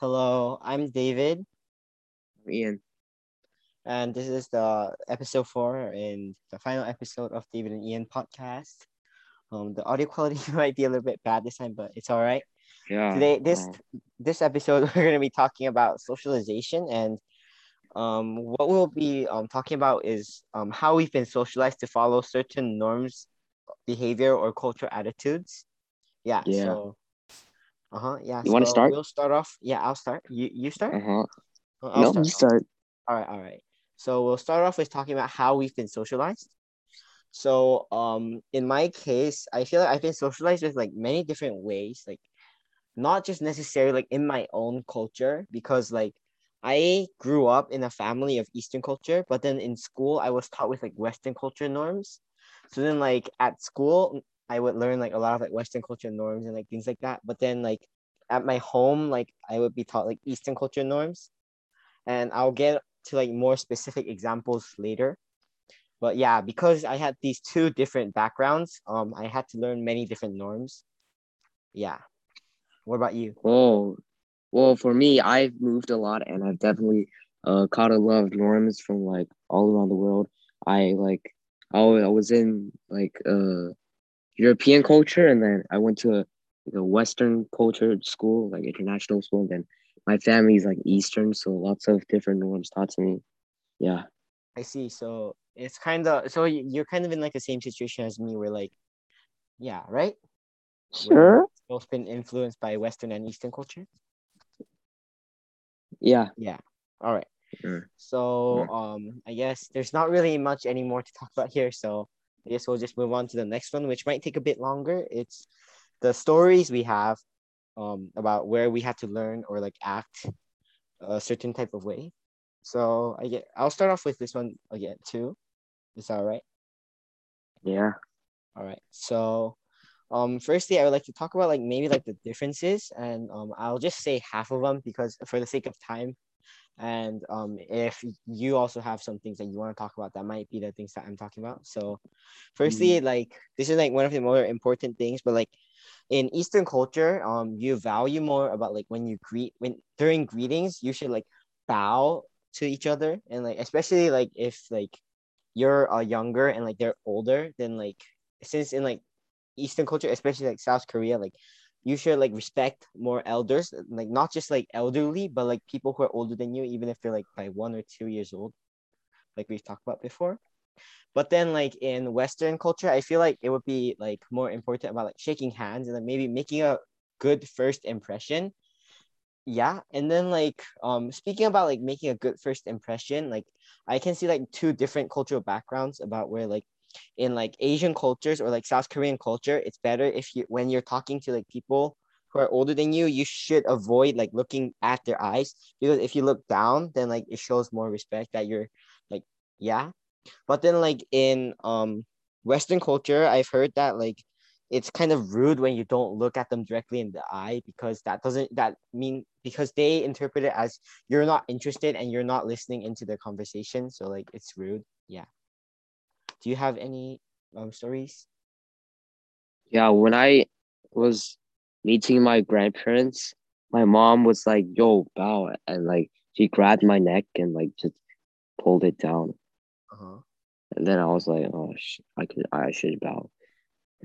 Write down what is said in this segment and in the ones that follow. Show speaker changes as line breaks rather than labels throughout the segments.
Hello, I'm David, I'm
Ian.
and this is the episode four and the final episode of David and Ian podcast. Um, the audio quality might be a little bit bad this time, but it's all right.
Yeah.
Today, this this episode, we're gonna be talking about socialization, and um, what we'll be um talking about is um how we've been socialized to follow certain norms, behavior, or cultural attitudes. Yeah.
Yeah.
So. Uh huh. Yeah.
You wanna start?
We'll start off. Yeah, I'll start. You you start. Uh,
No,
start.
you start.
All right, all right. So we'll start off with talking about how we've been socialized. So um in my case, I feel like I've been socialized with like many different ways, like not just necessarily like in my own culture, because like I grew up in a family of Eastern culture, but then in school I was taught with like Western culture norms. So then like at school I would learn like a lot of like Western culture norms and like things like that. But then like at my home, like I would be taught like Eastern culture norms and I'll get to like more specific examples later. But yeah, because I had these two different backgrounds, um, I had to learn many different norms. Yeah. What about you?
Oh, well, for me, I've moved a lot and I've definitely uh caught a lot of norms from like all around the world. I like I was in like uh European culture and then I went to a, like a Western culture school, like international school, and then my family's like Eastern, so lots of different norms taught to me. Yeah.
I see. So it's kind of so you're kind of in like the same situation as me, where like, yeah, right? Sure. both been influenced by Western and Eastern culture.
Yeah.
Yeah. All right.
Mm.
So um, I guess there's not really much anymore to talk about here. So I guess we'll just move on to the next one, which might take a bit longer. It's the stories we have um about where we had to learn or like act a certain type of way. So I get I'll start off with this one again too. Is that all right?
Yeah.
All right. So, um, firstly, I would like to talk about like maybe like the differences, and um, I'll just say half of them because for the sake of time, and um, if you also have some things that you want to talk about, that might be the things that I'm talking about. So, firstly, like this is like one of the more important things, but like in Eastern culture, um, you value more about like when you greet when during greetings, you should like bow to each other, and like especially like if like you're uh, younger and like they're older, then like since in like Eastern culture, especially like South Korea, like you should like respect more elders, like not just like elderly, but like people who are older than you, even if they're like by one or two years old, like we've talked about before. But then like in Western culture, I feel like it would be like more important about like shaking hands and then maybe making a good first impression. Yeah. And then like um speaking about like making a good first impression, like I can see like two different cultural backgrounds about where like in like Asian cultures or like South Korean culture, it's better if you when you're talking to like people who are older than you, you should avoid like looking at their eyes because if you look down, then like it shows more respect that you're like yeah. But then like in um Western culture, I've heard that like it's kind of rude when you don't look at them directly in the eye because that doesn't that mean because they interpret it as you're not interested and you're not listening into their conversation. So like it's rude. Yeah. Do you have any um stories?
Yeah, when I was meeting my grandparents, my mom was like, "Yo, bow," and like she grabbed my neck and like just pulled it down,
Uh-huh.
and then I was like, "Oh, sh- I could, I should bow,"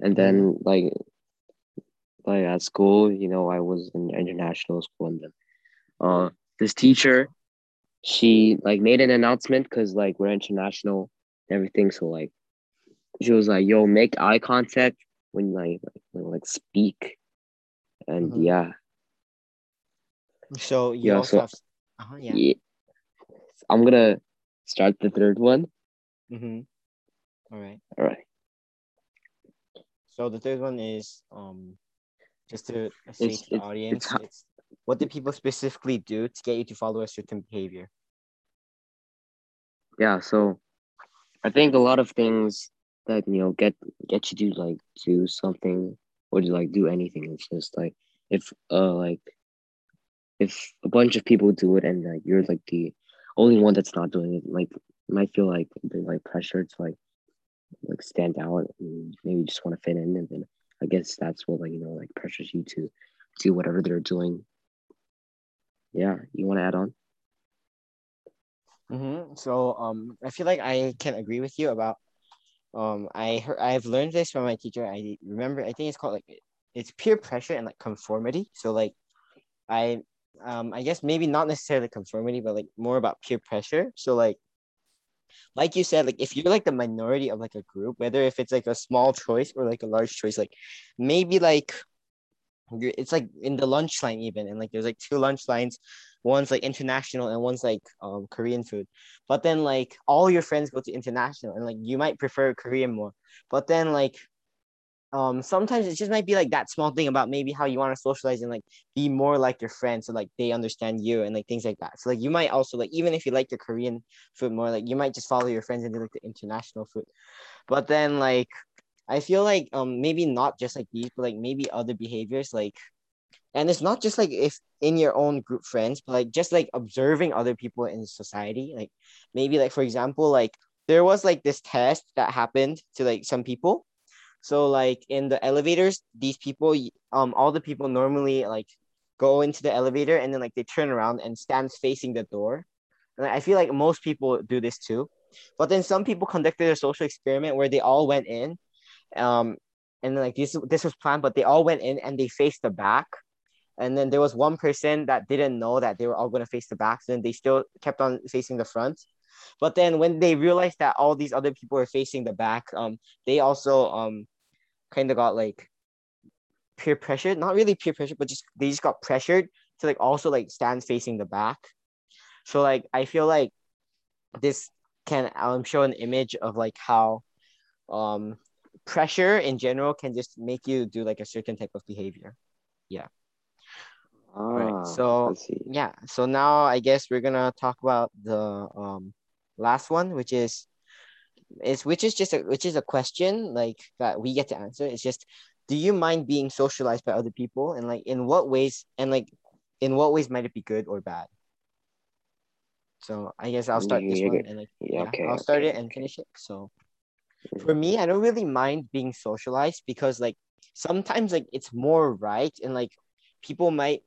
and then like, like at school, you know, I was in international school, and then, uh, this teacher, she like made an announcement because like we're international everything, so like, she was like, "Yo, make eye contact when like, when, like speak." And
Mhm.
yeah,
So you
Yeah,
also
so-
have uh-huh, yeah.
Yeah. I'm gonna start the third one.
Mm-hmm. All right.
All right.
So the third one is um just to say
It's-
to the
it's-
audience,
it's
it's what do people specifically do to get you to follow a certain behavior?
Yeah. So I think a lot of things that you know get get you to like do something or to like do anything. It's just like if uh like if a bunch of people do it and like you're like the only one that's not doing it, like might feel like a bit like pressure to like like stand out and maybe just want to fit in and then I guess that's what like you know like pressures you to do whatever they're doing yeah, you want to add on?
Mm-hmm. So um, I feel like I can agree with you about um I heard I've learned this from my teacher. I remember I think it's called like it's peer pressure and like conformity. So like I um I guess maybe not necessarily conformity, but like more about peer pressure. So like like you said, like if you're like the minority of like a group, whether if it's like a small choice or like a large choice, like maybe like it's like in the lunch line even, and like there's like two lunch lines, one's like international and one's like um Korean food. But then like all your friends go to international and like you might prefer Korean more. But then like um sometimes it just might be like that small thing about maybe how you want to socialize and like be more like your friends so like they understand you and like things like that so like you might also like even if you like the korean food more like you might just follow your friends and do like the international food but then like i feel like um maybe not just like these but like maybe other behaviors like and it's not just like if in your own group friends but like just like observing other people in society like maybe like for example like there was like this test that happened to like some people so like in the elevators, these people, um, all the people normally like go into the elevator and then like they turn around and stand facing the door. And I feel like most people do this too. But then some people conducted a social experiment where they all went in, um, and then like this this was planned, but they all went in and they faced the back. And then there was one person that didn't know that they were all going to face the back, so then they still kept on facing the front. But then when they realized that all these other people were facing the back, um, they also um kind of got like peer pressure, not really peer pressure, but just they just got pressured to like also like stand facing the back. So like I feel like this can um show an image of like how um pressure in general can just make you do like a certain type of behavior. Yeah. Ah, right. So yeah. So now I guess we're gonna talk about the um last one, which is is which is just a which is a question like that we get to answer. It's just do you mind being socialized by other people and like in what ways and like in what ways might it be good or bad? So I guess I'll start this one and like yeah, okay, I'll start okay, it and okay. finish it. So for me, I don't really mind being socialized because like sometimes like it's more right and like people might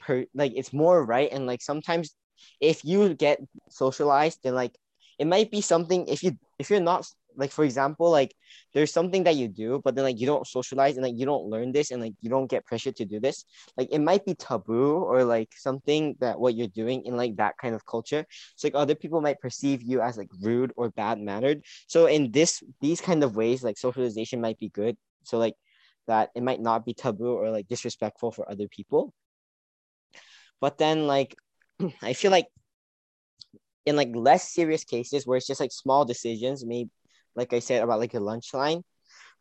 per like it's more right and like sometimes if you get socialized then like it might be something if you if you're not like for example like there's something that you do but then like you don't socialize and like you don't learn this and like you don't get pressured to do this like it might be taboo or like something that what you're doing in like that kind of culture. So like other people might perceive you as like rude or bad mannered. So in this these kind of ways like socialization might be good. So like that it might not be taboo or like disrespectful for other people. But then like i feel like in like less serious cases where it's just like small decisions, maybe like I said about like a lunch line,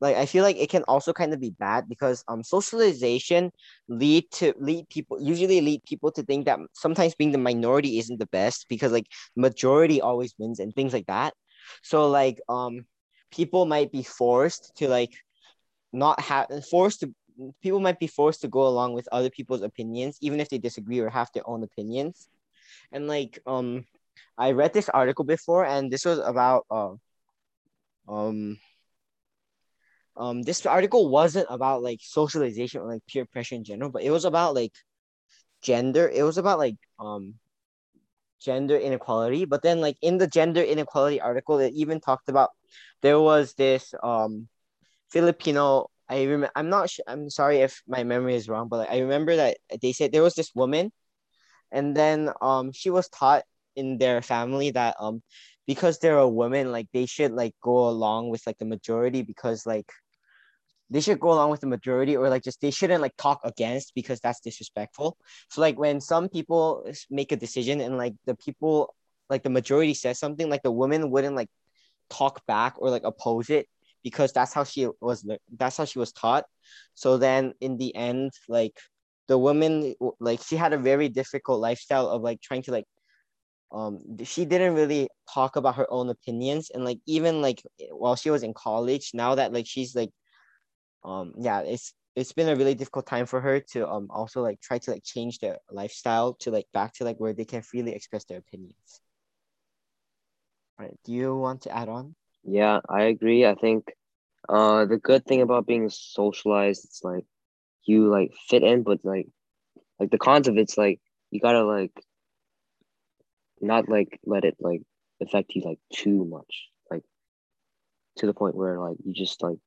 like I feel like it can also kind of be bad because um socialization lead to lead people usually lead people to think that sometimes being the minority isn't the best because like majority always wins and things like that. So like um people might be forced to like not have forced to people might be forced to go along with other people's opinions even if they disagree or have their own opinions and like um I read this article before, and this was about uh, um um this article wasn't about like socialization or like peer pressure in general, but it was about like gender. It was about like um gender inequality. But then like in the gender inequality article, it even talked about there was this um Filipino. I remember. I'm not. sure. I'm sorry if my memory is wrong, but like, I remember that they said there was this woman, and then um she was taught in their family that um because they're a woman like they should like go along with like the majority because like they should go along with the majority or like just they shouldn't like talk against because that's disrespectful. So like when some people make a decision and like the people like the majority says something like the woman wouldn't like talk back or like oppose it because that's how she was that's how she was taught. So then in the end like the woman like she had a very difficult lifestyle of like trying to like um she didn't really talk about her own opinions and like even like while she was in college now that like she's like um yeah it's it's been a really difficult time for her to um also like try to like change their lifestyle to like back to like where they can freely express their opinions. Right do you want to add on?
Yeah i agree. I think uh the good thing about being socialized it's like you like fit in but like like the cons of it's like you gotta like not like let it like affect you like too much like to the point where like you just like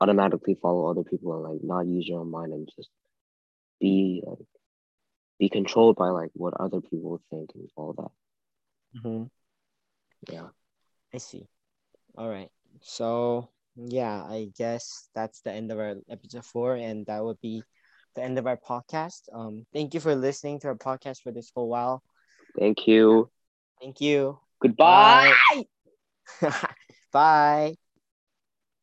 automatically follow other people and like not use your own mind and just be like be controlled by like what other people think and all that
Mm-hmm.
yeah
I see. All right. So yeah, I guess that's the end of our episode four, and that would be the end of our podcast. Um, thank you for listening to our podcast for this whole while.
Thank you
Thank you.
goodbye
Bye. Bye.